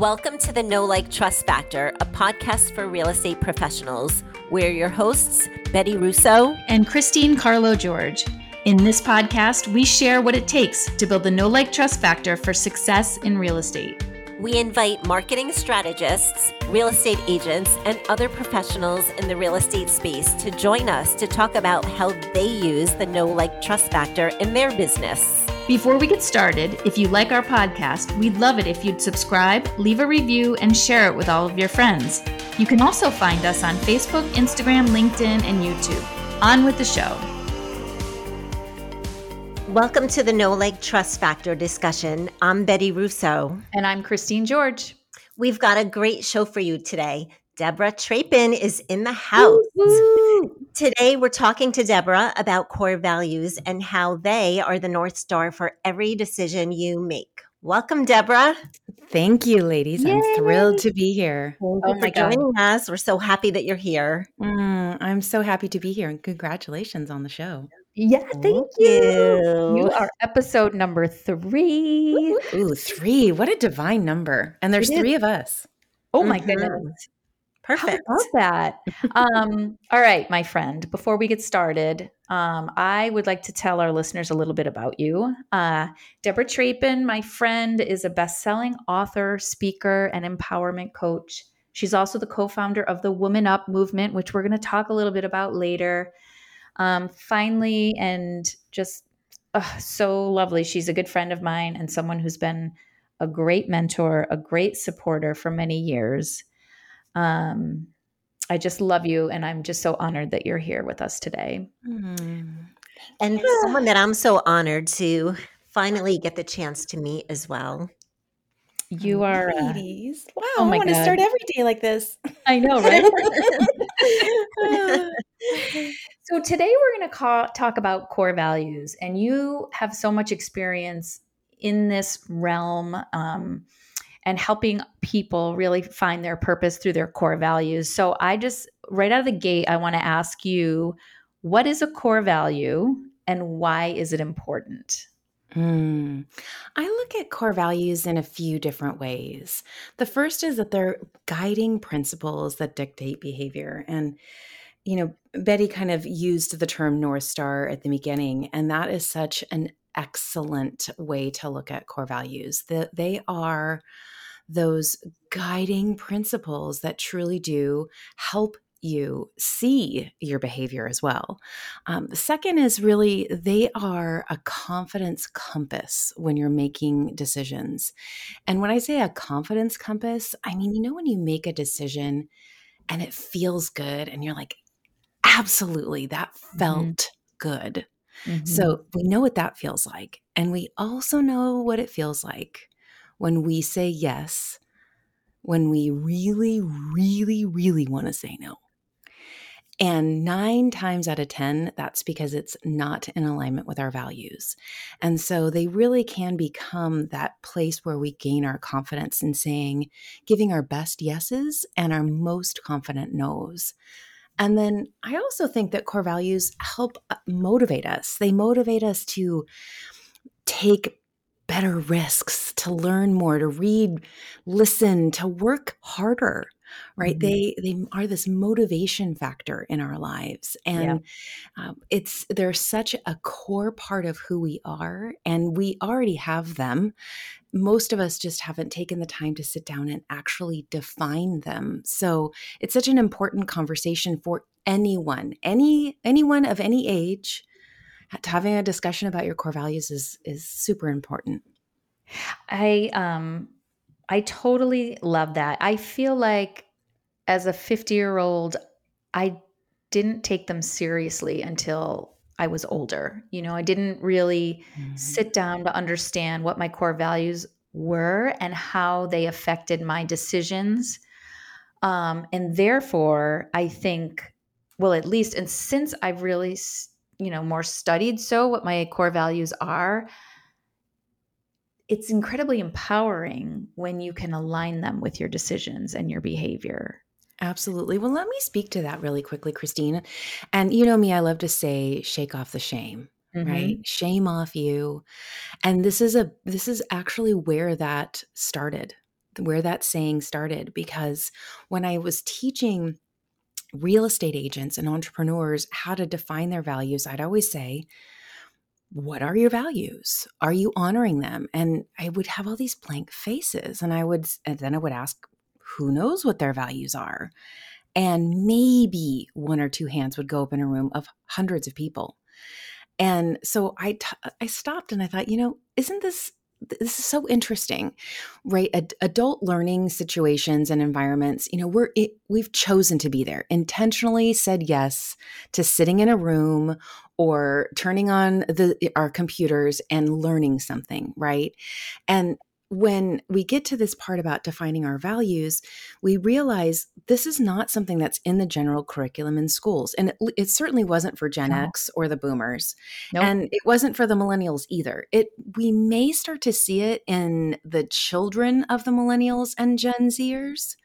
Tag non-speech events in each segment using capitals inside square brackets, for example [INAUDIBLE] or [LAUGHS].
Welcome to the Know Like Trust Factor, a podcast for real estate professionals. We're your hosts, Betti Russo and Christine Carlo George. In this podcast, we share what it takes to build the Know Like Trust Factor for success in real estate. We invite marketing strategists, real estate agents, and other professionals in the real estate space to join us to talk about how they use the No Like Trust Factor in their business. Before we get started, if you like our podcast, we'd love it if you'd subscribe, leave a review, and share it with all of your friends. You can also find us on Facebook, Instagram, LinkedIn, and YouTube. On with the show. Welcome to the Know Like Trust Factor discussion. I'm Betti Russo. And I'm Christine George. We've got a great show for you today. Debra Trappen is in the house. Today, we're talking to Debra about core values and how they are the North Star for every decision you make. Welcome, Debra. Thank you, ladies. Yay. I'm thrilled to be here. Thank oh my God. joining us. We're so happy that you're here. Mm, I'm so happy to be here and congratulations on the show. Yeah, thank, thank you. you. You are episode number three. Ooh, three. What a divine number. And there's three of us. Oh my mm-hmm. goodness. Perfect. How that? um, all right, my friend. Before we get started, um, I would like to tell our listeners a little bit about you. Uh, Debra Trappen, my friend, is a best-selling author, speaker, and empowerment coach. She's also the co-founder of the WomanUp movement, which we're going to talk a little bit about later. Um, finally, and just uh, so lovely. She's a good friend of mine and someone who's been a great mentor, a great supporter for many years. Um, I just love you, and I'm just so honored that you're here with us today. Mm. And someone that I'm so honored to finally get the chance to meet as well. You are, uh, ladies. Uh, wow, oh I want to start every day like this. I know, right? [LAUGHS] so today we're going to talk about core values, and you have so much experience in this realm. Um, and helping people really find their purpose through their core values. So I just right out of the gate I want to ask you what is a core value and why is it important? Mm. I look at core values in a few different ways. The first is that they're guiding principles that dictate behavior. And, you know, Betti kind of used the term North Star at the beginning, and that is such an excellent way to look at core values. That they are those guiding principles that truly do help you see your behavior as well. Um, the second is really they are a confidence compass when you're making decisions. And when I say a confidence compass, I mean, you know, when you make a decision and it feels good and you're like, absolutely, that mm-hmm. felt mm-hmm. good. Mm-hmm. So we know what that feels like. And we also know what it feels like when we say yes, when we really, really, really want to say no. And nine times out of 10, that's because it's not in alignment with our values. And so they really can become that place where we gain our confidence in saying, giving our best yeses and our most confident no's. And then I also think that core values help uh, motivate us. They motivate us to take better risks, to learn more, to read, listen, to work harder right mm-hmm. they they are this motivation factor in our lives and yeah. um, it's they're such a core part of who we are and we already have them most of us just haven't taken the time to sit down and actually define them so it's such an important conversation for anyone any anyone of any age having a discussion about your core values is is super important. I um I totally love that. I feel like as a 50-year-old I didn't take them seriously until I was older. You know, I didn't really mm-hmm. sit down to understand what my core values were and how they affected my decisions. Um, and therefore, I think, well, at least, and since I've really you know more studied so what my core values are it's incredibly empowering when you can align them with your decisions and your behavior Absolutely. Well, let me speak to that really quickly, Christine. And you know me, I love to say shake off the shame, mm-hmm. right? Shame off you. And this is a this is actually where that started where that saying started because when I was teaching real estate agents and entrepreneurs how to define their values, I'd always say, what are your values? Are you honoring them? And I would have all these blank faces and I would and then I would ask who knows what their values are? And maybe one or two hands would go up in a room of hundreds of people. And so I, t- I stopped and I thought, you know, isn't this this is so interesting right? Ad- adult learning situations and environments you know we're it, we've chosen to be there. Intentionally said yes to sitting in a room or turning on the our computers and learning something right? And when we get to this part about defining our values, we realize this is not something that's in the general curriculum in schools. And it, it certainly wasn't for Gen no. X or the boomers. Nope. And it wasn't for the millennials either. It we may start to see it in the children of the millennials and Gen Zers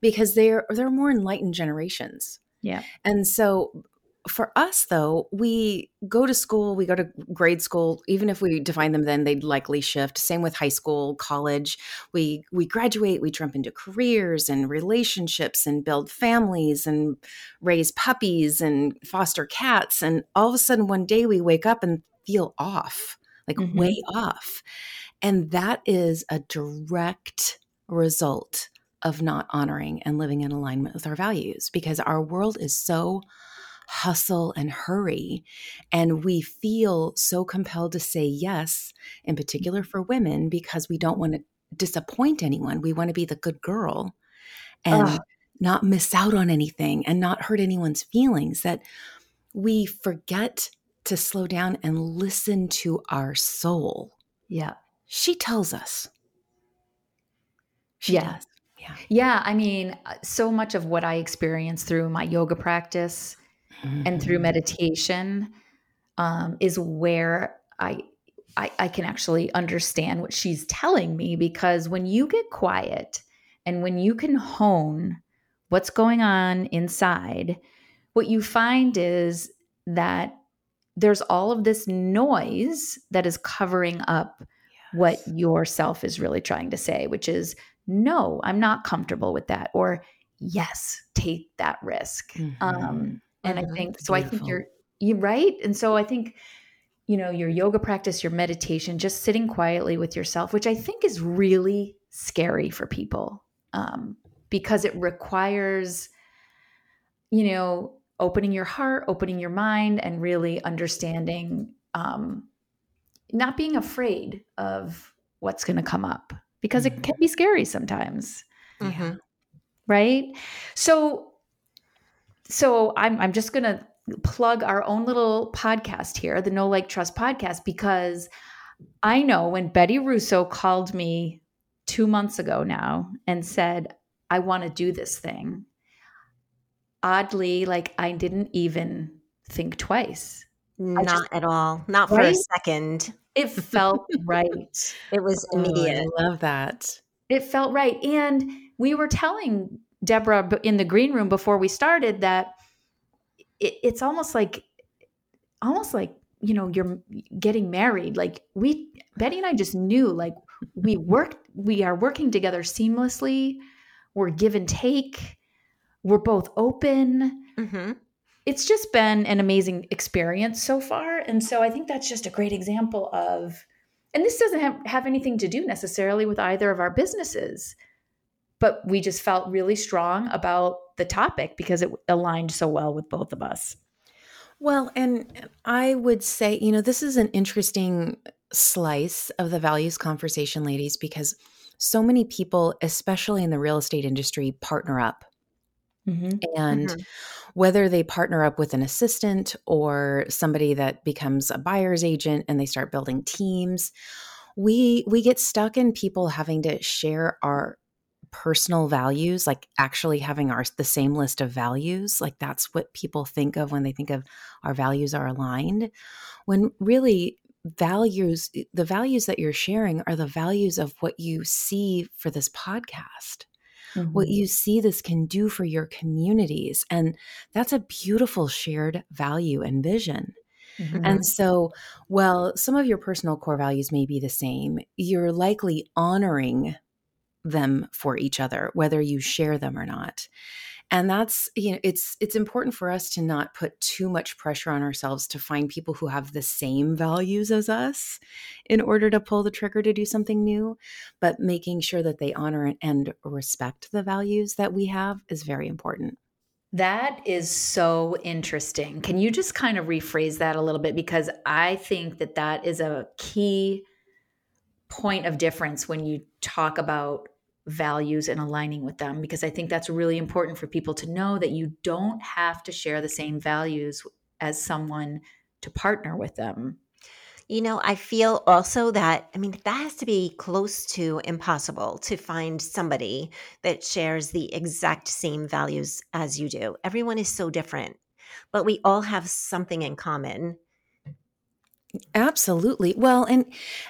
because they're they're more enlightened generations. Yeah. And so for us though we go to school we go to grade school even if we define them then they'd likely shift. Same with high school college. We we graduate we jump into careers and relationships and build families and raise puppies and foster cats and all of a sudden one day we wake up and feel off like mm-hmm. way off. And that is a direct result of not honoring and living in alignment with our values because our world is so hustle and hurry. And we feel so compelled to say yes, in particular for women, because we don't want to disappoint anyone. We want to be the good girl and Ugh. not miss out on anything and not hurt anyone's feelings. That we forget to slow down and listen to our soul. Yeah. She tells us. She yeah. does. Yeah. Yeah. I mean, uh, so much of what I experience through my yoga practice mm-hmm. and through mm-hmm. meditation um, is where I, I I can actually understand what she's telling me because when you get quiet and when you can hone what's going on inside, what you find is that there's all of this noise that is covering up yes. what yourself is really trying to say, which is, no, I'm not comfortable with that. Or, yes, take that risk. Mm-hmm. Um, and mm-hmm. I think so. Beautiful. I think you're you right. And so I think you know your yoga practice, your meditation, just sitting quietly with yourself, which I think is really scary for people um, because it requires you know opening your heart, opening your mind, and really understanding. Um, not being afraid of what's going to come up because mm-hmm. it can be scary sometimes. Mm-hmm. Right. So so I'm I'm just gonna plug our own little podcast here, the Know Like Trust podcast, because I know when Betti Russo called me two months ago now and said, I want to do this thing. Oddly, like I didn't even think twice. Not just, at all. Not for a second. It felt [LAUGHS] right. It was immediate. Oh, I love that. It felt right. And we were telling Debra in the green room before we started that it, it's almost like almost like you know you're getting married. Like we Betti and i just knew like we work we are working together seamlessly. We're give and take. We're both open. Mm-hmm. it's just been an amazing experience so far. And so i think that's just a great example of and this doesn't have, have anything to do necessarily with either of our businesses but we just felt really strong about the topic because it aligned so well with both of us. Well, and I would say, you know, this is an interesting slice of the values conversation, ladies, because so many people, especially in the real estate industry, partner up. Mm-hmm. And mm-hmm. whether they partner up with an assistant or somebody that becomes a buyer's agent and they start building teams, we we get stuck in people having to share our personal values like actually having our the same list of values like that's what people think of when they think of our values are aligned when really values the values that you're sharing are the values of what you see for this podcast mm-hmm. what you see this can do for your communities and that's a beautiful shared value and vision Mm-hmm. And so, while some of your personal core values may be the same, you're likely honoring them for each other, whether you share them or not and that's you know it's it's important for us to not put too much pressure on ourselves to find people who have the same values as us in order to pull the trigger to do something new but making sure that they honor and respect the values that we have is very important that is so interesting. Can you just kind of rephrase that a little bit? Because I think that that is a key point of difference when you talk about values and aligning with them because I think that's really important for people to know that you don't have to share the same values as someone to partner with them. You know, I feel also that, I mean, that has to be close to impossible to find somebody that shares the exact same values as you do. Everyone is so different, but we all have something in common. Absolutely. Well, and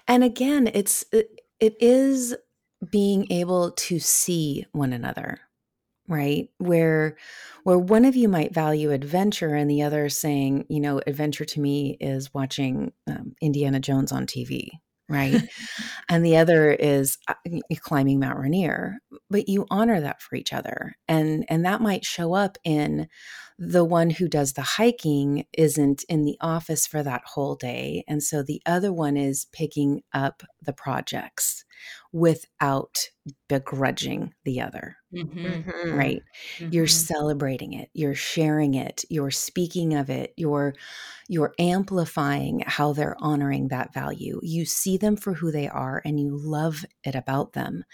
and again, it's it, it is being able to see one another right? Where where one of you might value adventure and the other saying you know adventure to me is watching um, indiana jones on tv right? [LAUGHS] And the other is uh, climbing mount rainier but you honor that for each other. And and that might show up in the one who does the hiking isn't in the office for that whole day and so the other one is picking up the projects without begrudging the other. Mm-hmm. mm-hmm. Right? Mm-hmm. You're celebrating it, you're sharing it, you're speaking of it, you're you're amplifying how they're honoring that value. You see them for who they are and you love it about them.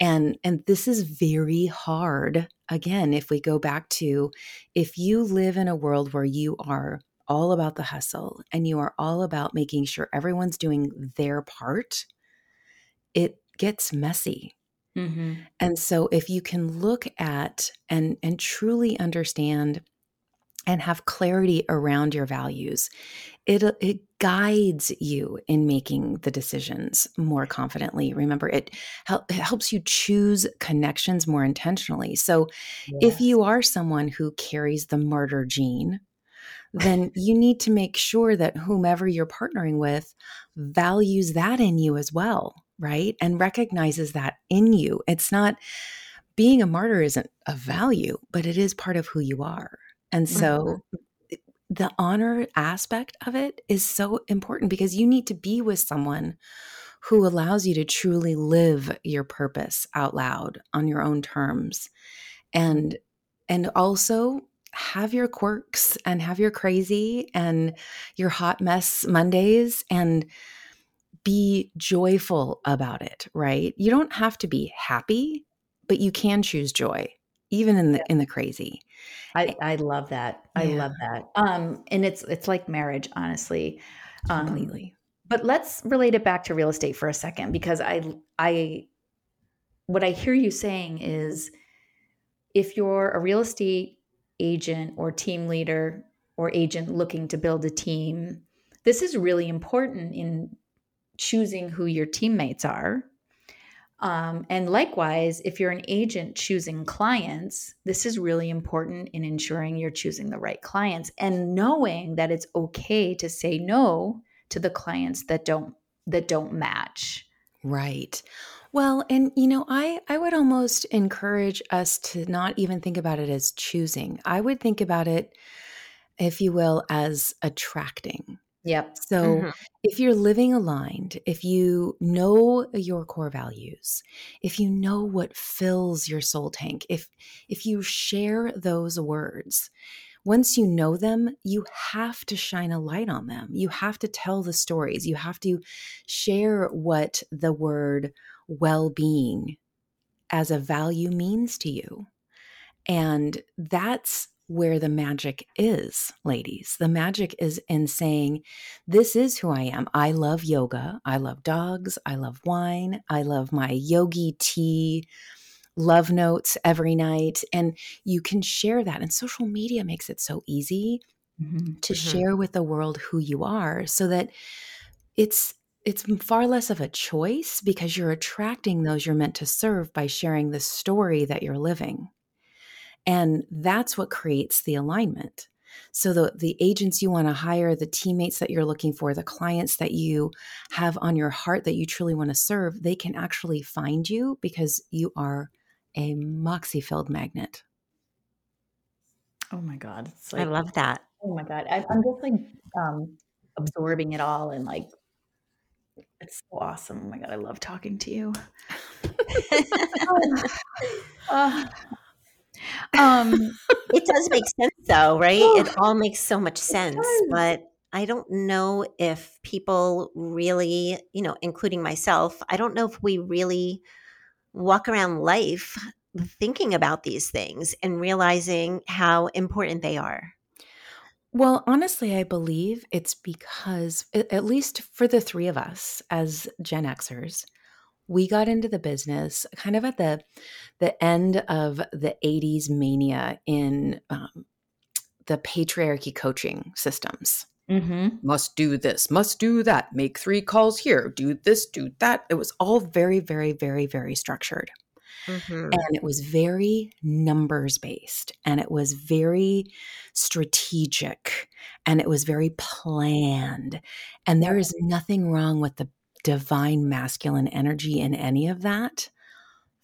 And and this is very hard again if we go back to if you live in a world where you are all about the hustle and you are all about making sure everyone's doing their part it gets messy. Mm-hmm. And so if you can look at and and truly understand and have clarity around your values, it it guides you in making the decisions more confidently. Remember, it, hel- it helps you choose connections more intentionally. So, yes. if you are someone who carries the martyr gene, then [LAUGHS] you need to make sure that whomever you're partnering with values that in you as well right? And recognizes that in you. It's not being a martyr isn't a value, but it is part of who you are. And so mm-hmm. the honor aspect of it is so important because you need to be with someone who allows you to truly live your purpose out loud on your own terms and and also have your quirks and have your crazy and your hot mess Mondays and be joyful about it, right? You don't have to be happy, but you can choose joy even in the in the crazy. I I love that. I love that. Um and it's it's like marriage honestly. Um, Completely. But let's relate it back to real estate for a second because I I what I hear you saying is if you're a real estate agent or team leader or agent looking to build a team, this is really important in choosing who your teammates are. Um, and likewise, if you're an agent choosing clients, this is really important in ensuring you're choosing the right clients and knowing that it's okay to say no to the clients that don't that don't match. Right. Well, and you know, I I would almost encourage us to not even think about it as choosing. I would think about it if you will as attracting. Yep. So mm-hmm. if you're living aligned, if you know your core values, if you know what fills your soul tank, if if you share those words, once you know them, you have to shine a light on them. You have to tell the stories. You have to share what the word well-being as a value means to you. And that's where the magic is, ladies. The magic is in saying, This is who I am. I love yoga. I love dogs. I love wine. I love my yogi tea, love notes every night. And you can share that. And social media makes it so easy mm-hmm. to mm-hmm. share with the world who you are so that it's it's far less of a choice because you're attracting those you're meant to serve by sharing the story that you're living. And that's what creates the alignment. So the the agents you want to hire, the teammates that you're looking for, the clients that you have on your heart that you truly want to serve, they can actually find you because you are a moxie filled magnet. Oh my god, it's I love that. Oh my god, I, I'm just like um, absorbing it all and like it's so awesome. Oh my god, I love talking to you. [LAUGHS] [LAUGHS] [LAUGHS] uh, um, it does make sense though, right? it all makes so much sense, but I don't know if people really, you know, including myself, I don't know if we really walk around life thinking about these things and realizing how important they are. Well, honestly, I believe it's because, at least for the three of us as Gen Xers, we got into the business kind of at the the end of the 80s mania in um, the patriarchy coaching systems. Mm-hmm. Must do this, must do that, make three calls here, do this, do that. It was all very, very, very, very structured. Mm-hmm. And it was very numbers based and it was very strategic and it was very planned. And there is nothing wrong with the divine masculine energy in any of that.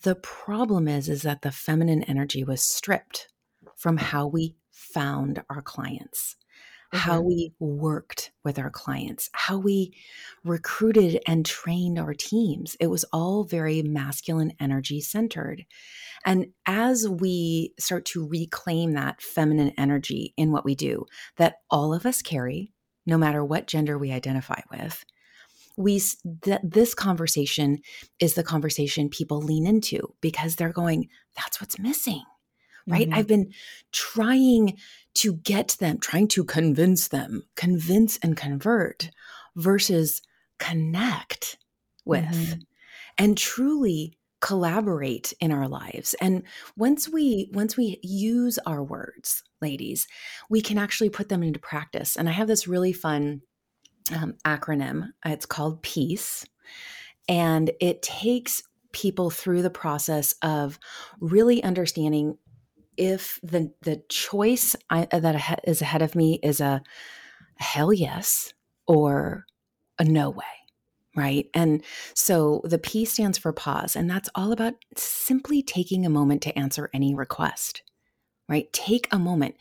The problem is is that the feminine energy was stripped from how we found our clients mm-hmm. how we worked with our clients, how we recruited and trained our teams. It was all very masculine energy centered. And as we start to reclaim that feminine energy in what we do, that all of us carry, no matter what gender we identify with, we that this conversation is the conversation people lean into because they're going that's what's missing right mm-hmm. i've been trying to get them, trying to convince them, convince and convert versus connect with mm-hmm. and truly collaborate in our lives and once we once we use our words ladies we can actually put them into practice and i have this really fun um, acronym. It's called peace. And it takes people through the process of really understanding if the the choice I, that is ahead of me is a hell yes or a no way right? And so the p stands for pause and that's all about simply taking a moment to answer any request right? Take a moment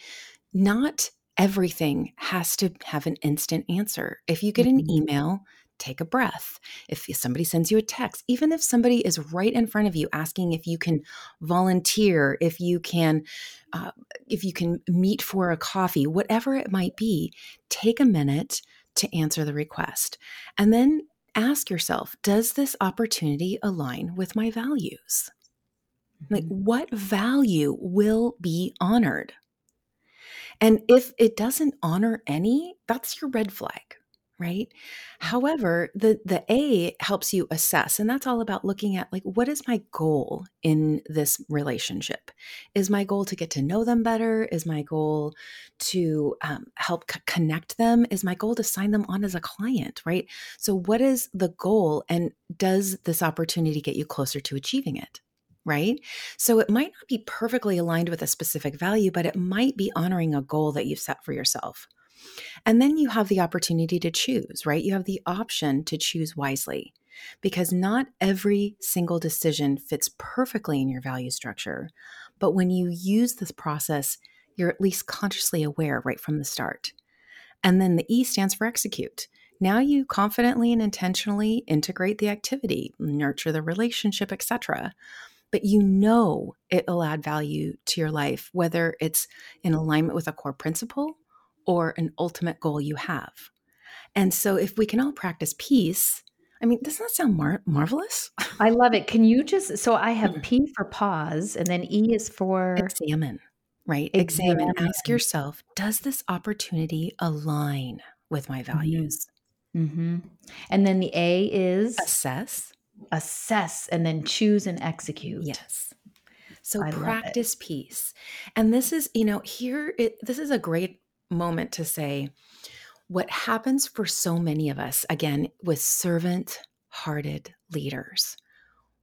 not everything has to have an instant answer if you get an mm-hmm. email take a breath. If somebody sends you a text, even if somebody is right in front of you asking if you can volunteer, if you can, uh, if you can meet for a coffee, whatever it might be, take a minute to answer the request, and then ask yourself: Does this opportunity align with my values? Like, mm-hmm. what value will be honored? And if it doesn't honor any, that's your red flag right? However the the a helps you assess and that's all about looking at like what is my goal in this relationship? Is my goal to get to know them better? Is my goal to um, help c- connect them? Is my goal to sign them on as a client right? So what is the goal and does this opportunity get you closer to achieving it right? So it might not be perfectly aligned with a specific value, but it might be honoring a goal that you've set for yourself. And then you have the opportunity to choose, right? You have the option to choose wisely because not every single decision fits perfectly in your value structure. But when you use this process, you're at least consciously aware right from the start. And then the E stands for execute. Now you confidently and intentionally integrate the activity, nurture the relationship, etc. But you know it'll add value to your life, whether it's in alignment with a core principle or an ultimate goal you have. And so, if we can all practice peace, I mean, doesn't that sound mar- marvelous? I love it. Can you just, so I have mm. P for pause, and then E is for examine, right? Examine. examine. Ask yourself, does this opportunity align with my mm-hmm. values? Mm-hmm. And then the A is assess, assess, and then choose and execute. Yes. So I practice peace. And this is, you know, here, it, this is a great moment to say what happens for so many of us, again, with servant hearted leaders.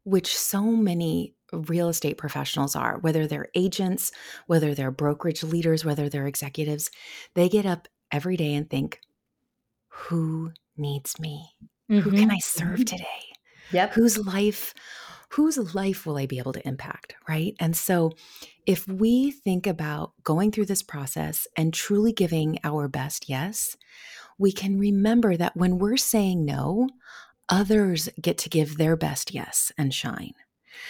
which so many real estate professionals are, whether they're agents, whether they're brokerage leaders, whether they're executives, they get up every day and think, who needs me? Mm-hmm. Who can I serve mm-hmm. today? Yep. Whose life whose life will I be able to impact, right? And so if we think about going through this process and truly giving our best yes, we can remember that when we're saying no, others get to give their best yes and shine.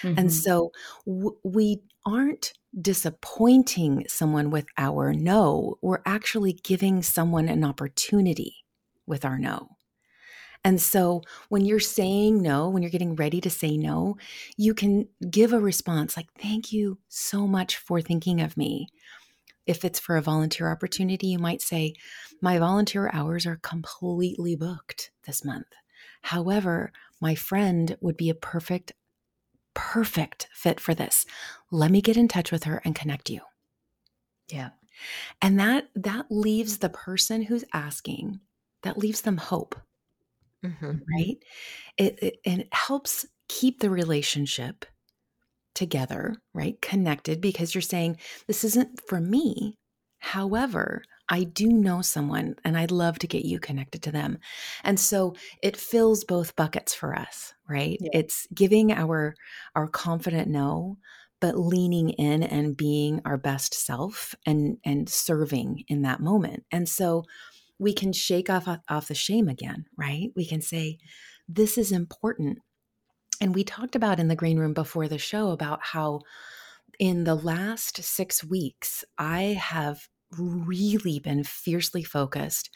Mm-hmm. And so w- we aren't disappointing someone with our no, we're actually giving someone an opportunity with our no. And so when you're saying no, when you're getting ready to say no, you can give a response like, Thank you so much for thinking of me. If it's for a volunteer opportunity, you might say, My volunteer hours are completely booked this month. However, my friend would be a perfect, perfect fit for this. Let me get in touch with her and connect you. Yeah. And that that leaves the person who's asking, that leaves them hope mm-hmm. right? It, it, it helps keep the relationship together, right? Connected because you're saying, this isn't for me. However, I do know someone and I'd love to get you connected to them. And so it fills both buckets for us, right? Yeah. It's giving our our confident no, but leaning in and being our best self and and serving in that moment. And so we can shake off off the shame again, right? We can say this is important. And we talked about in the green room before the show about how in the last 6 weeks I have really been fiercely focused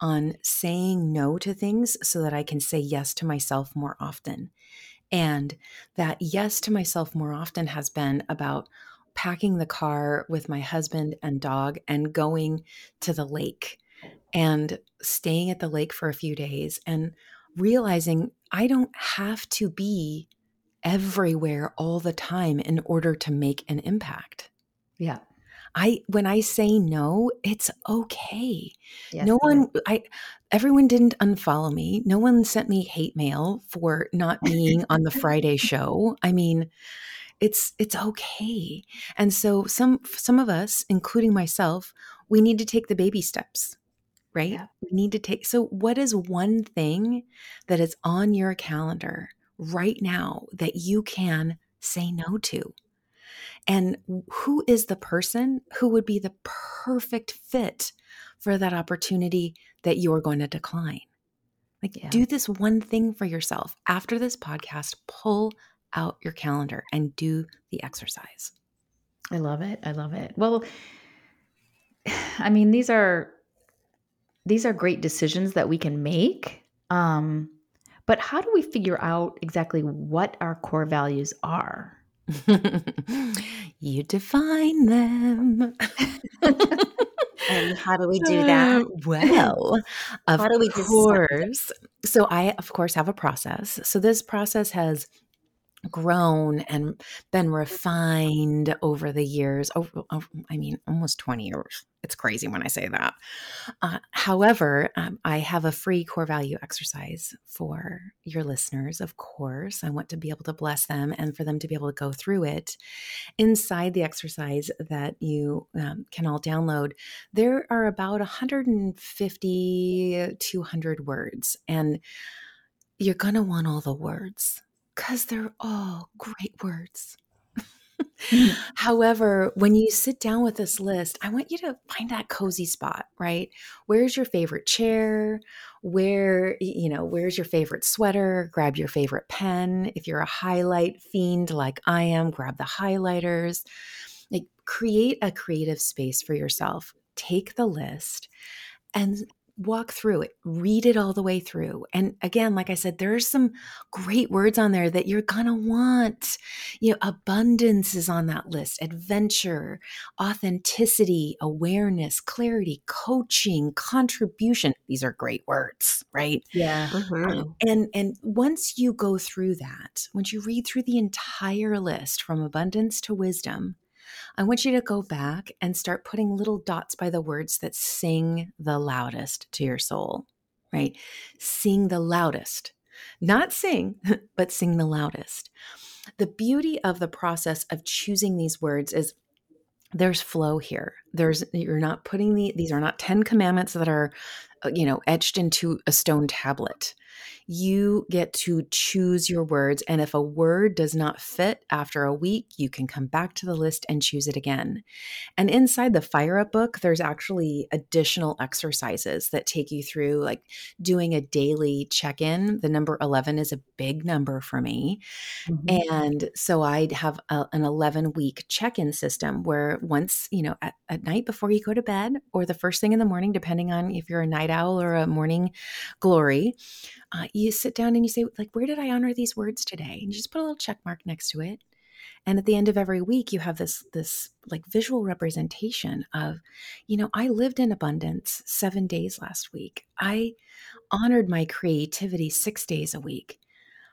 on saying no to things so that I can say yes to myself more often. And that yes to myself more often has been about packing the car with my husband and dog and going to the lake and staying at the lake for a few days and realizing I don't have to be everywhere all the time in order to make an impact. Yeah. I when I say no, it's okay. Yes, no one I everyone didn't unfollow me. No one sent me hate mail for not being on the Friday [LAUGHS] show. I mean, it's it's okay. And so some some of us, including myself, we need to take the baby steps right? Yeah. We need to take. So, what is one thing that is on your calendar right now that you can say no to? And who is the person who would be the perfect fit for that opportunity that you're going to decline? Like, yeah. do this one thing for yourself. After this podcast, pull out your calendar and do the exercise. I love it. I love it. Well, [SIGHS] I mean, these are these are great decisions that we can make. Um, but how do we figure out exactly what our core values are? [LAUGHS] you define them. and how do we do that? Uh, well, of how do we course. So I, of course, have a process. So this process has grown and been refined over the years. Over, over, I mean, almost 20 years. It's crazy when I say that. Uh, however, um, I have a free core value exercise for your listeners, of course. I want to be able to bless them and for them to be able to go through it. Inside the exercise that you um, can all download, there are about 150, 200 words. And you're going to want all the words because they're all great words. Mm. [LAUGHS] However, when you sit down with this list, I want you to find that cozy spot, right? Where's your favorite chair? Where, you know, where's your favorite sweater? Grab your favorite pen. If you're a highlight fiend like I am, grab the highlighters. Like create a creative space for yourself. Take the list and walk through it, read it all the way through. And again, like I said, there's some great words on there that you're going to want. You know, abundance is on that list, adventure, authenticity, awareness, clarity, coaching, contribution. These are great words, right? Yeah. Mm-hmm. Um, and and once you go through that, once you read through the entire list from abundance to wisdom, I want you to go back and start putting little dots by the words that sing the loudest to your soul, right? Sing the loudest. not sing, [LAUGHS] but sing the loudest. The beauty of the process of choosing these words is there's flow here. There's you're not putting the these are not 10 commandments that are uh, you know etched into a stone tablet you get to choose your words. And if a word does not fit after a week, you can come back to the list and choose it again. And inside the Fire Up book, there's actually additional exercises that take you through, like doing a daily check in. The number 11 is a big number for me. Mm-hmm. And so I have a, an 11 week check in system where once, you know, at, at night before you go to bed or the first thing in the morning, depending on if you're a night owl or a morning glory, uh, you sit down and you say, like, where did I honor these words today? And you just put a little check mark next to it. And at the end of every week, you have this this like visual representation of, you know, I lived in abundance seven days last week. I honored my creativity six days a week.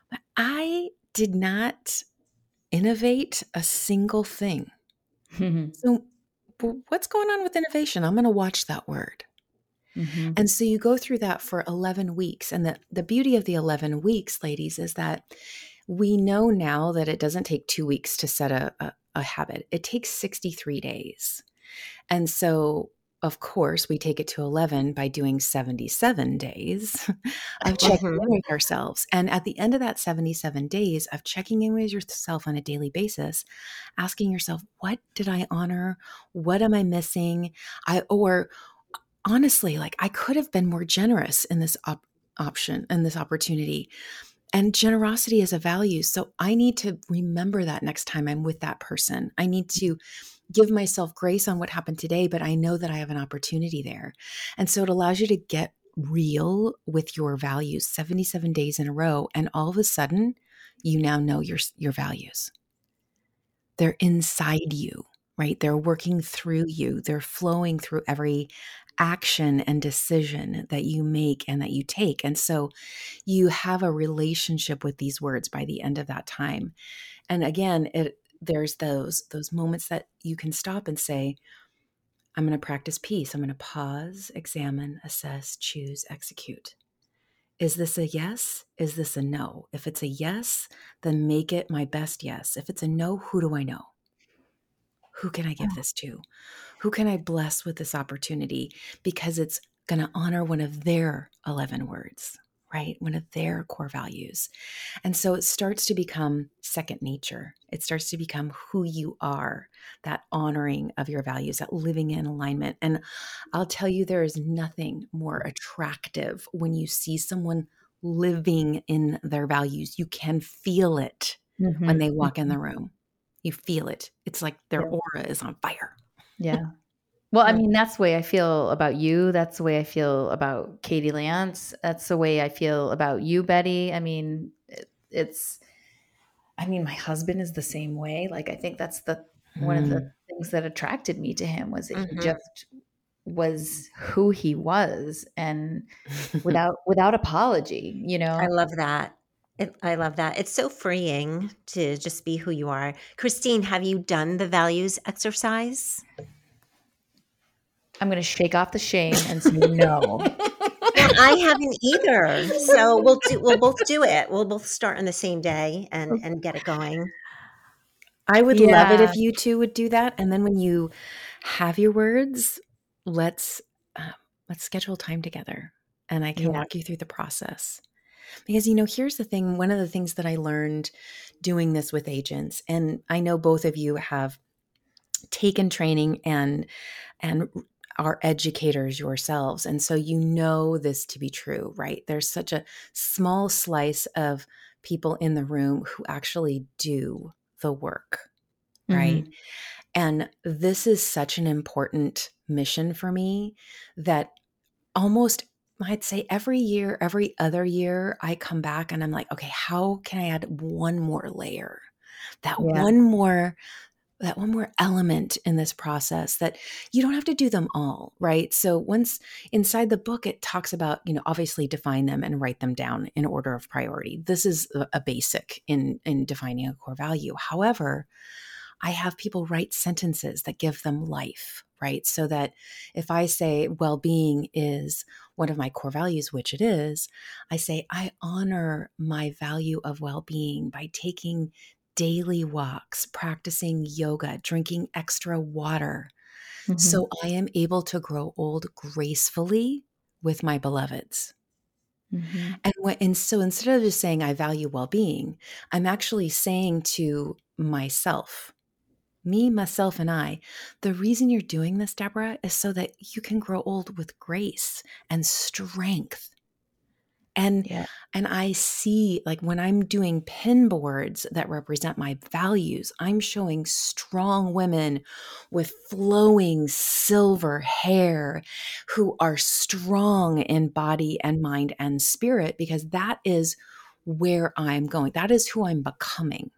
But I did not innovate a single thing. [LAUGHS] so, what's going on with innovation? I'm going to watch that word. Mm-hmm. And so you go through that for 11 weeks. And the, the beauty of the 11 weeks, ladies, is that we know now that it doesn't take two weeks to set a, a, a habit, it takes 63 days. And so of course, we take it to 11 by doing 77 days [LAUGHS] of checking in mm-hmm. with ourselves. And at the end of that 77 days of checking in with yourself on a daily basis, asking yourself, what did I honor? What am I missing? I or honestly, like I could have been more generous in this op- option and this opportunity. And generosity is a value. So I need to remember that next time I'm with that person. I need mm. to give myself grace on what happened today, but I know that I have an opportunity there. And so it allows you to get real with your values 77 days in a row. And all of a sudden, you now know your, your values. They're inside you, right? They're working through you, they're flowing through every action and decision that you make and that you take. And so you have a relationship with these words by the end of that time. And again, it there's those those moments that you can stop and say, I'm going to practice peace. I'm going to pause, examine, assess, choose, execute. Is this a yes? Is this a no? If it's a yes, then make it my best yes. If it's a no, who do I know? Who can I give this to? Who can I bless with this opportunity? Because it's going to honor one of their 11 words, right? One of their core values. And so it starts to become second nature. It starts to become who you are, that honoring of your values, that living in alignment. And I'll tell you, there is nothing more attractive when you see someone living in their values. You can feel it mm-hmm. when they walk in the mm-hmm. room. You feel it. It's like their aura is on fire. Yeah. Well, I mean, that's the way I feel about you. That's the way I feel about Katie Lance. That's the way I feel about you, Betti. I mean, it's, I mean, my husband is the same way. Like, I think that's the one of the mm. things that attracted me to him was that mm-hmm. he just was who he was and [LAUGHS] without without apology you know i love that it, I love that. It's so freeing to just be who you are. Christine, have you done the values exercise? I'm going to shake off the shame and say no. [LAUGHS] I haven't either. So we'll do, we'll both do it. We'll both start on the same day and and get it going. I would yeah. love it if you two would do that. And then when you have your words, let's uh, let's schedule time together, and I can yeah. walk you through the process. Because, you know, here's the thing one of the things that I learned doing this with agents, and I know both of you have taken training and and are educators yourselves and so you know this to be true right there's such a small slice of people in the room who actually do the work right mm-hmm. and this is such an important mission for me that almost I'd say every year, every other year, I come back and I'm like, okay, how can I add one more layer? That yeah. one more that one more element in this process that you don't have to do them all right so once inside the book it talks about you know obviously define them and write them down in order of priority this is a, a basic in in defining a core value however I have people write sentences that give them life, right? So that if I say well being is one of my core values, which it is, I say I honor my value of well being by taking daily walks, practicing yoga, drinking extra water. Mm-hmm. So I am able to grow old gracefully with my beloveds. Mm-hmm. And, when, and so instead of just saying I value well being, I'm actually saying to myself, me, myself, and I, the reason you're doing this, Debra, is so that you can grow old with grace and strength. And yeah. and i see like when i'm doing pin boards that represent my values i'm showing strong women with flowing silver hair who are strong in body and mind and spirit because that is where i'm going. That is who i'm becoming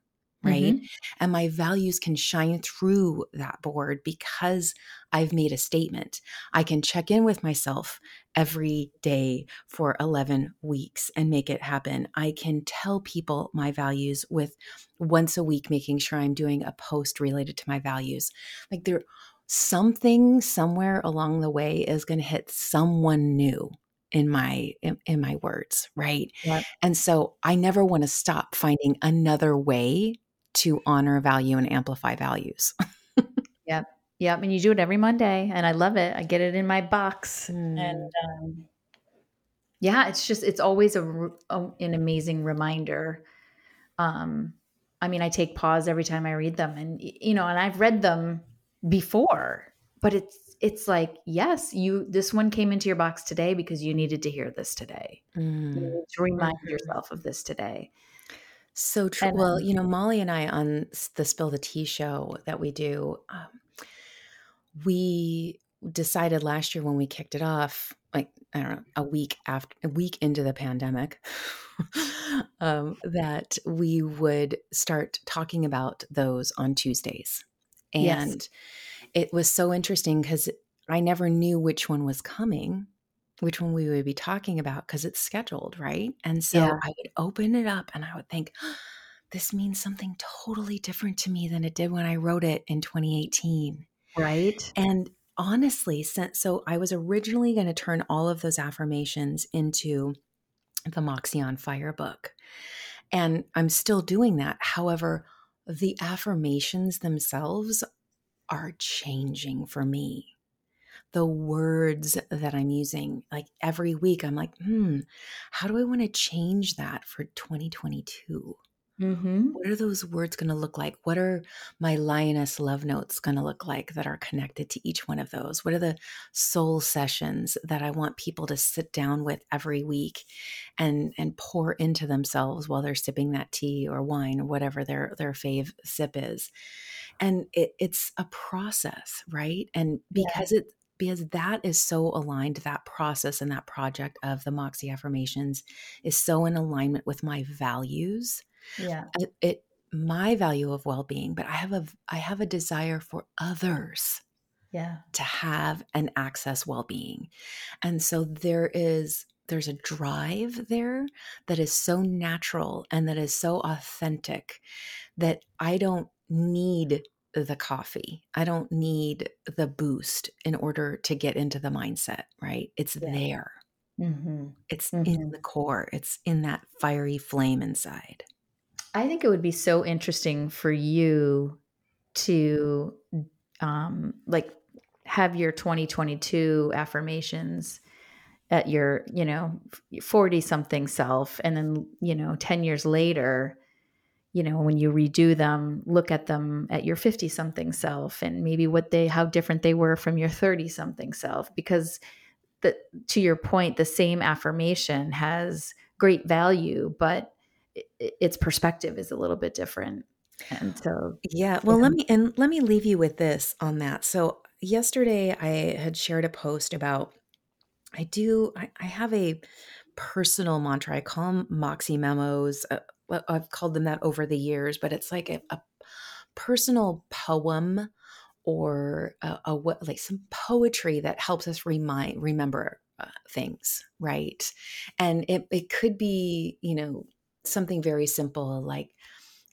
right? Mm-hmm. And my values can shine through that board because I've made a statement. I can check in with myself every day for 11 weeks and make it happen. I can tell people my values with once a week making sure I'm doing a post related to my values. Like there something somewhere along the way is going to hit someone new in my in, in my words right yep. and so i never want to stop finding another way to honor, value, and amplify values. [LAUGHS] yep. Yep. And you do it every Monday. And I love it. I get it in my box. Mm. And um, yeah, it's just, it's always a, a, an amazing reminder. Um, I mean, I take pause every time I read them and, you know, and I've read them before, but it's, it's like, yes, you, this one came into your box today because you needed to hear this today. Mm. To remind mm-hmm. yourself of this today. So true. And, well, you know, Molly and I on the Spill the Tea show that we do, um, we decided last year when we kicked it off, like I don't know, a week after a week into the pandemic, [LAUGHS] um, that we would start talking about those on Tuesdays, and yes. it was so interesting because I never knew which one was coming which one we would be talking about because it's scheduled, right? And so yeah. I would open it up and I would think, oh, [GASPS] this means something totally different to me than it did when I wrote it in 2018. Right. And honestly, since so I was originally going to turn all of those affirmations into the Moxie on Fire book. And I'm still doing that. However, the affirmations themselves are changing for me the words that I'm using. Like every week, I'm like, hmm, how do I want to change that for 2022? Mm-hmm. What are those words going to look like? What are my lioness love notes going to look like that are connected to each one of those? What are the soul sessions that I want people to sit down with every week and and pour into themselves while they're sipping that tea or wine or whatever their their fave sip is? And it, it's a process, right? And because yeah. it because that is so aligned that process and that project of the moxie affirmations is so in alignment with my values. Yeah. It, it my value of well-being but i have a i have a desire for others yeah. to have and access well-being. And so there is there's a drive there that is so natural and that is so authentic that i don't need the coffee. I don't need the boost in order to get into the mindset, right? It's yeah. there. Mm-hmm. It's mm-hmm. in the core, it's in that fiery flame inside. I think it would be so interesting for you to um like have your 2022 affirmations at your, you know, 40 something self and then, you know, 10 years later you know when you redo them look at them at your 50 something self and maybe what they how different they were from your 30 something self because the, to your point the same affirmation has great value but it, its perspective is a little bit different and so yeah well yeah. let me and let me leave you with this on that so yesterday i had shared a post about i do i, I have a personal mantra i call them moxie memos uh, I've called them that over the years, but it's like a, a personal poem or a, a, like some poetry that helps us remind remember uh, things, right? And it it could be you know something very simple like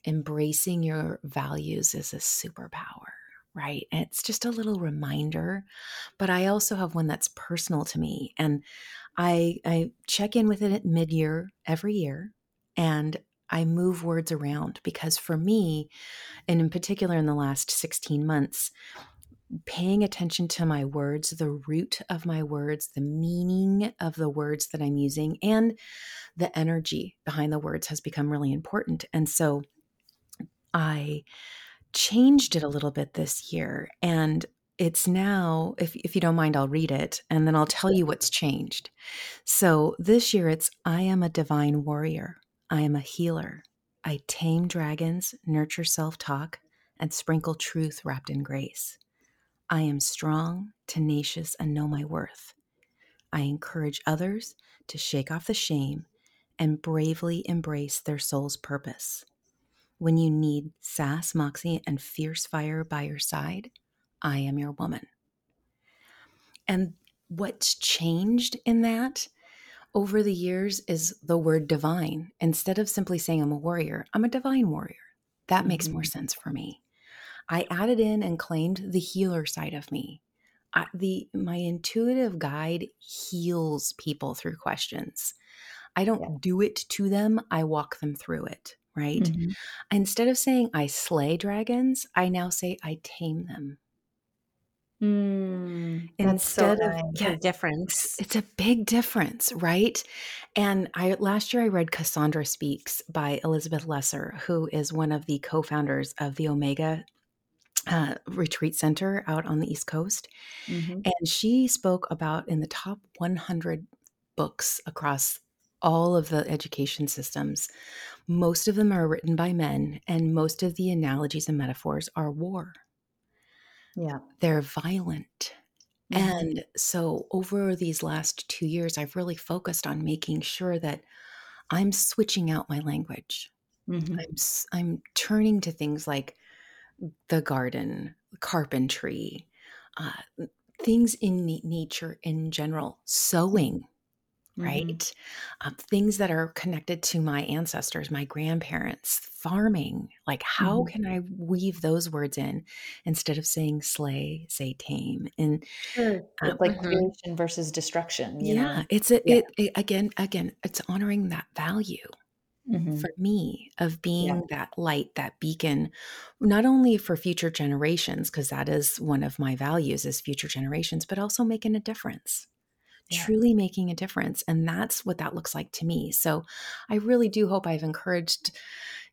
embracing your values is a superpower, right? And it's just a little reminder. But I also have one that's personal to me. And I, I check in with it at mid year every year. And I move words around because for me, and in particular in the last 16 months, paying attention to my words, the root of my words, the meaning of the words that I'm using, and the energy behind the words has become really important. And so I changed it a little bit this year. And it's now, if, if you don't mind, I'll read it and then I'll tell you what's changed. So this year it's I am a divine warrior. I am a healer. I tame dragons, nurture self talk, and sprinkle truth wrapped in grace. I am strong, tenacious, and know my worth. I encourage others to shake off the shame and bravely embrace their soul's purpose. When you need sass, moxie, and fierce fire by your side, I am your woman. And what's changed in that over the years is the word divine. Instead of simply saying I'm a warrior, I'm a divine warrior. That mm-hmm. makes more mm-hmm. sense for me. I added in and claimed the healer side of me. I, the my intuitive guide heals people through questions. I don't yeah. do it to them, I walk them through it right? Mm-hmm. Instead of saying I slay dragons, I now say I tame them. Mm, Instead so of yeah, difference, it's a big difference, right? And I last year I read Cassandra Speaks by Elizabeth Lesser, who is one of the co-founders of the Omega uh, Retreat Center out on the East Coast, mm-hmm. and she spoke about in the top 100 books across all of the education systems. Most of them are written by men, and most of the analogies and metaphors are war. Yeah. They're violent. Mm-hmm. And so, over these last two years, I've really focused on making sure that I'm switching out my language. Mm-hmm. I'm, I'm turning to things like the garden, carpentry, uh, things in nature in general, sewing. Right? Mm-hmm. Um, things that are connected to my ancestors, my grandparents, farming. Like, how mm-hmm. can I weave those words in instead of saying slay, say tame? And sure. um, like mm-hmm. creation versus destruction. yeah, know? it's a, yeah. It, it, again, again, it's honoring that value. Mm-hmm. for me of being yeah. that light, that beacon, not only for future generations, because that is one of my values is future generations, but also making a difference yeah. truly making a difference. And that's what that looks like to me. So I really do hope I've encouraged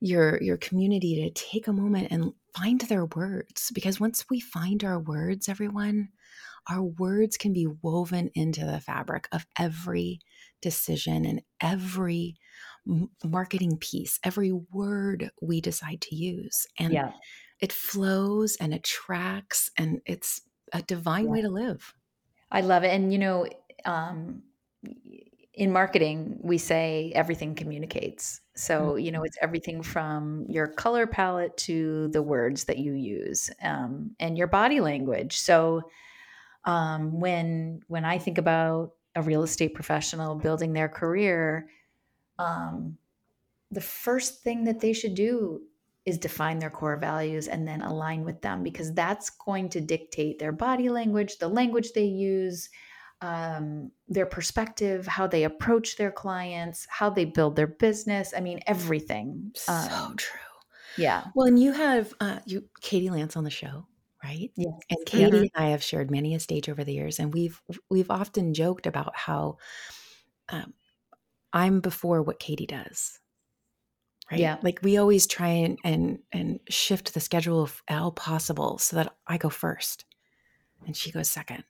your your community to take a moment and find their words because once we find our words everyone our words can be woven into the fabric of every decision and every marketing piece every word we decide to use and yeah. it flows and attracts and it's a divine yeah. way to live i love it and you know um, in marketing, we say everything communicates. So, mm-hmm. you know, it's everything from your color palette to the words that you use um, and your body language. So, um, when when I think about a real estate professional building their career, um, the first thing that they should do is define their core values and then align with them because that's going to dictate their body language, the language they use, um, their perspective, how they approach their clients, how they build their business. I mean, everything. Um, so true. Yeah. Well, and you have uh, you Katie Lance on the show, right? Yes. And Katie yeah. and I have shared many a stage over the years, and we've we've often joked about how um, I'm before what Katie does. Right. Yeah. Like we always try and and and shift the schedule of all possible so that I go first and she goes second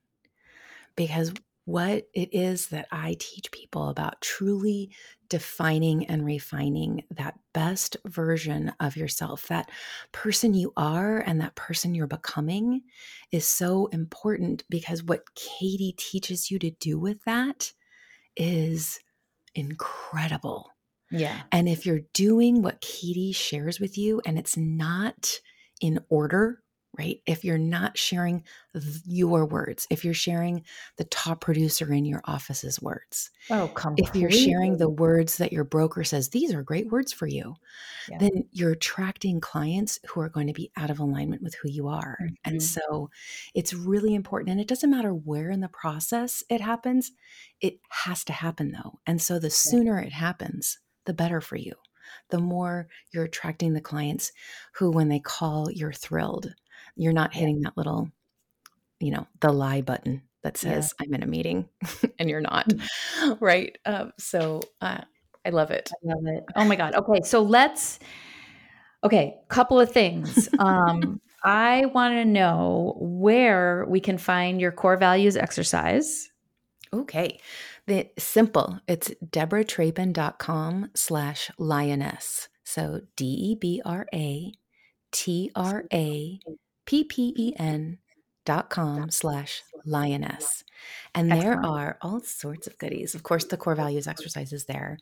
because what it is that I teach people about truly defining and refining that best version of yourself, that person you are and that person you're becoming is so important because what Katie teaches you to do with that is incredible. Yeah. And if you're doing what Katie shares with you and it's not in order, right? If you're not sharing your words, if you're sharing the top producer in your office's words, oh, completely. if you're sharing the words that your broker says, these are great words for you, yeah. then you're attracting clients who are going to be out of alignment with who you are. Mm-hmm. And so it's really important. And it doesn't matter where in the process it happens, it has to happen though. And so the sooner it happens, the better for you the more you're attracting the clients who, when they call, you're thrilled you're not hitting that little, you know, the lie button that says yeah. I'm in a meeting [LAUGHS] and you're not. Mm. [LAUGHS] right. Um, so uh, I love it. I love it. Oh my God. Okay. So let's, okay, couple of things. [LAUGHS] Um, I want to know where we can find your core values exercise. Okay. The simple. It's debratrappen.com slash lioness. So D E B R A T R A ppen dot com slash lioness and there Excellent. are all sorts of goodies of course the core values exercises there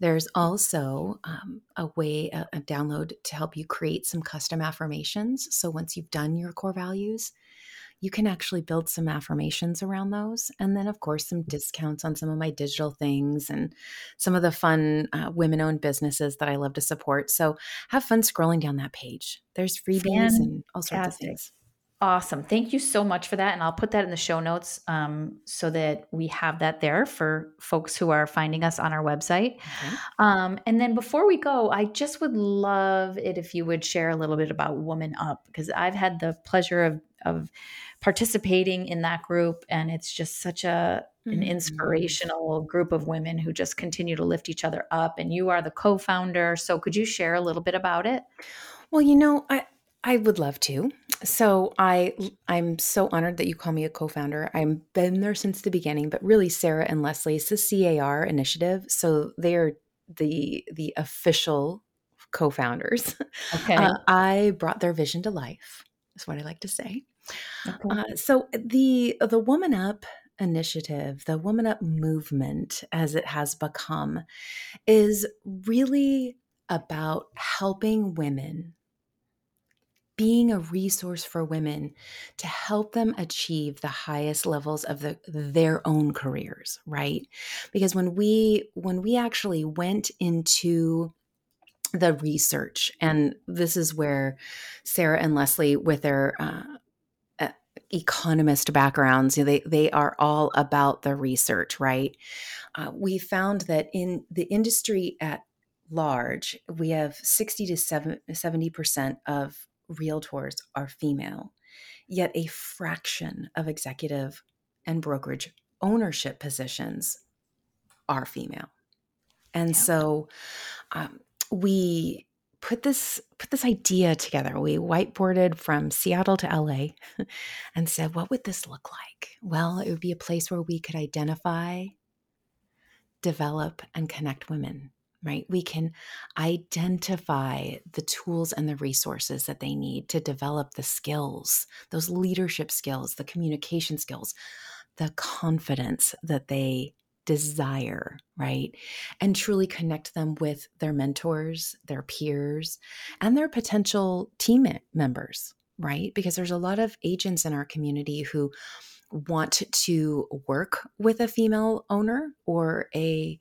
there's also um, a way a, a download to help you create some custom affirmations so once you've done your core values you can actually build some affirmations around those. And then, of course, some discounts on some of my digital things and some of the fun uh, women owned businesses that I love to support. So have fun scrolling down that page. There's freebies Fantastic. and all sorts of things. Awesome. Thank you so much for that. And I'll put that in the show notes um, so that we have that there for folks who are finding us on our website. Okay. Um, and then before we go, I just would love it if you would share a little bit about WomanUp because I've had the pleasure of, of participating in that group. And it's just such a, an mm-hmm. inspirational group of women who just continue to lift each other up. And you are the co founder. So could you share a little bit about it? Well, you know, I, I would love to. So I I'm so honored that you call me a co-founder. I've been there since the beginning, but really Sarah and Leslie, it's the CAR initiative. So they are the the official co-founders. [LAUGHS] Okay. Uh, I brought their vision to life. Is what I like to say. Uh, so the the WomanUp initiative, the WomanUp movement, as it has become, is really about helping women being a resource for women to help them achieve the highest levels of the, their own careers right? Because when we when we actually went into the research and this is where sarah and leslie with their uh, uh economist backgrounds you know, they they are all about the research right uh, we found that in the industry at large we have 60 to 70 percent of realtors are female, yet a fraction of executive and brokerage ownership positions are female. And yeah. so um, we put this put this idea together. We whiteboarded from Seattle to LA [LAUGHS] and said, what would this look like? Well, it would be a place where we could identify, develop, and connect women right? We can identify the tools and the resources that they need to develop the skills, those leadership skills, the communication skills, the confidence that they desire, right? And truly connect them with their mentors, their peers, and their potential team members, right? Because there's a lot of agents in our community who want to work with a female owner or a,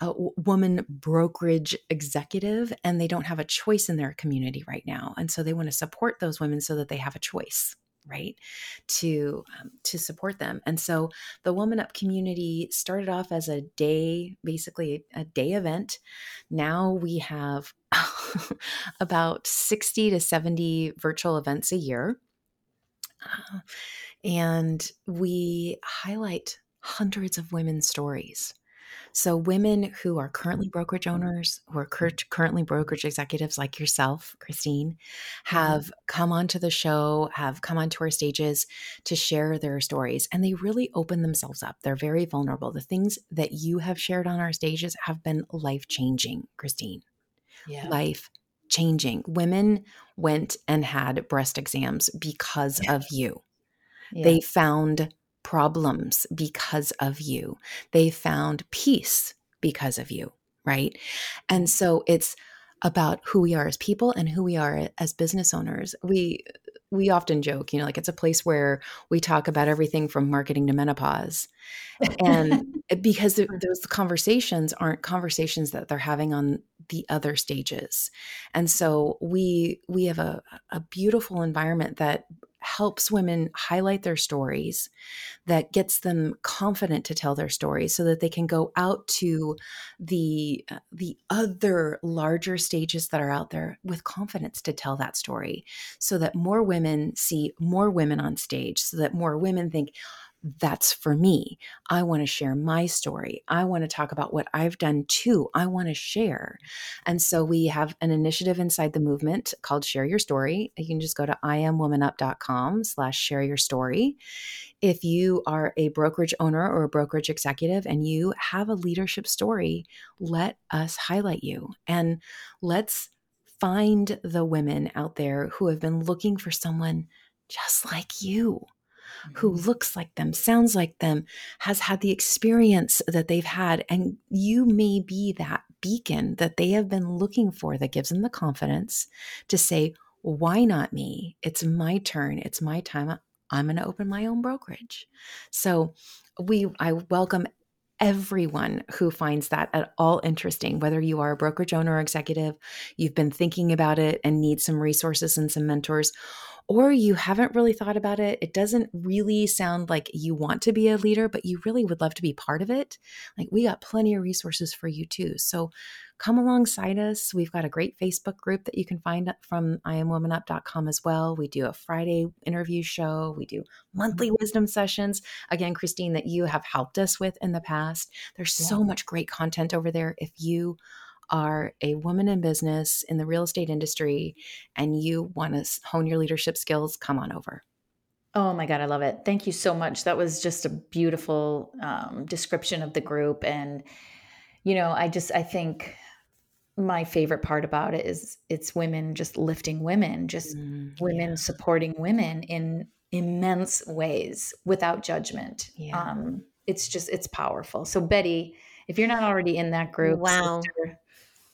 a, woman brokerage executive and they don't have a choice in their community right now and so they want to support those women so that they have a choice right to um, to support them. And so the woman up community started off as a day basically a day event. Now we have [LAUGHS] about 60 to 70 virtual events a year. Uh, and we highlight hundreds of women's stories. So, women who are currently brokerage owners, who are cur- currently brokerage executives like yourself, Christine, mm-hmm. have come onto the show, have come onto our stages to share their stories, and they really open themselves up. They're very vulnerable. The things that you have shared on our stages have been life changing, Christine. Yeah. Life changing. Women went and had breast exams because yeah. of you. Yeah. They found problems because of you. They found peace because of you, right? And so it's about who we are as people and who we are as business owners. We we often joke, you know, like it's a place where we talk about everything from marketing to menopause. And [LAUGHS] because those conversations aren't conversations that they're having on the other stages. And so we we have a, a beautiful environment that helps women highlight their stories, that gets them confident to tell their stories so that they can go out to the uh, the other larger stages that are out there with confidence to tell that story so that more women see more women on stage so that more women think that's for me. I want to share my story. I want to talk about what I've done too. I want to share. And so we have an initiative inside the movement called Share Your Story. You can just go to iamwomanup.com slash share your story. If you are a brokerage owner or a brokerage executive and you have a leadership story, let us highlight you and let's find the women out there who have been looking for someone just like you who mm-hmm. looks like them, sounds like them, has had the experience that they've had. And you may be that beacon that they have been looking for that gives them the confidence to say, why not me? It's my turn. It's my time. I'm going to open my own brokerage. So we I welcome everyone who finds that at all interesting, whether you are a brokerage owner or executive, you've been thinking about it and need some resources and some mentors, or you haven't really thought about it. It doesn't really sound like you want to be a leader, but you really would love to be part of it. Like we got plenty of resources for you too. So come alongside us. We've got a great Facebook group that you can find from iamwomanup.com as well. We do a Friday interview show. We do monthly mm-hmm. wisdom sessions. Again, Christine, that you have helped us with in the past. There's yeah. so much great content over there. If you are a woman in business in the real estate industry and you want to hone your leadership skills, come on over. Oh my God, I love it. Thank you so much. That was just a beautiful um, description of the group. And, you know, I just, I think my favorite part about it is it's women just lifting women, just mm, women yeah. supporting women in immense ways without judgment. Yeah. Um, it's just, it's powerful. So, Betti, if you're not already in that group, wow. Sister,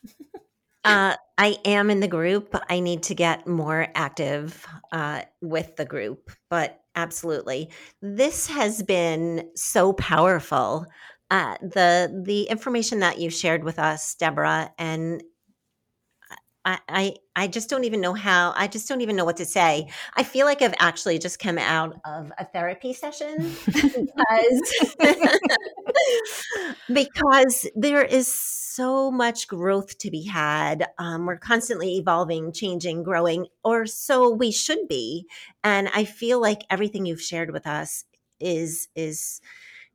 [LAUGHS] uh, I am in the group. I need to get more active uh, with the group, but absolutely, this has been so powerful. Uh, the the information that you shared with us, Deborah, and I, I I just don't even know how I just don't even know what to say. I feel like I've actually just come out of a therapy session because [LAUGHS] because there is so much growth to be had. Um, we're constantly evolving, changing, growing, or so we should be. And I feel like everything you've shared with us is is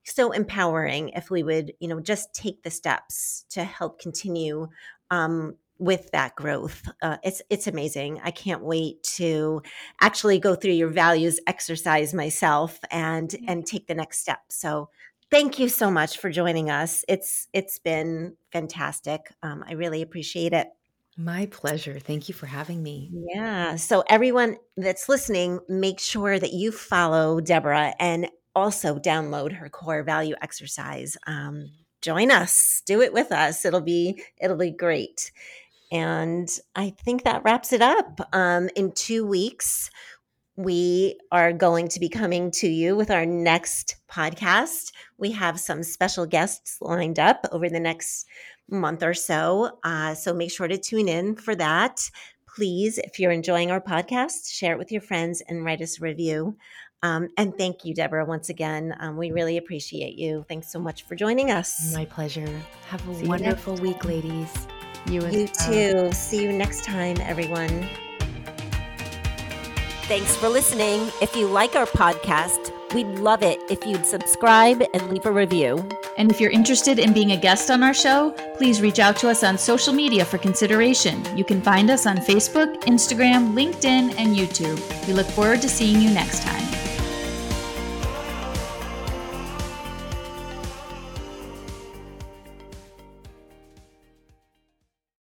so empowering if we would you know just take the steps to help continue um, with that growth. Uh, it's it's amazing. I can't wait to actually go through your values exercise myself and and take the next step. So thank you so much for joining us. It's it's been fantastic. Um, I really appreciate it. My pleasure. Thank you for having me. Yeah. So everyone that's listening, make sure that you follow Deborah and also download her core value exercise. Um, join us. Do it with us. It'll be it'll be great. And I think that wraps it up. Um, in two weeks, we are going to be coming to you with our next podcast. We have some special guests lined up over the next month or so. Uh, so make sure to tune in for that. Please, if you're enjoying our podcast, share it with your friends and write us a review. Um, and thank you, Deborah, once again. Um, we really appreciate you. Thanks so much for joining us. My pleasure. Have a See wonderful week, ladies. You, you too. See you next time, everyone. Thanks for listening. If you like our podcast, we'd love it if you'd subscribe and leave a review. And if you're interested in being a guest on our show, please reach out to us on social media for consideration. You can find us on Facebook, Instagram, LinkedIn, and YouTube. We look forward to seeing you next time.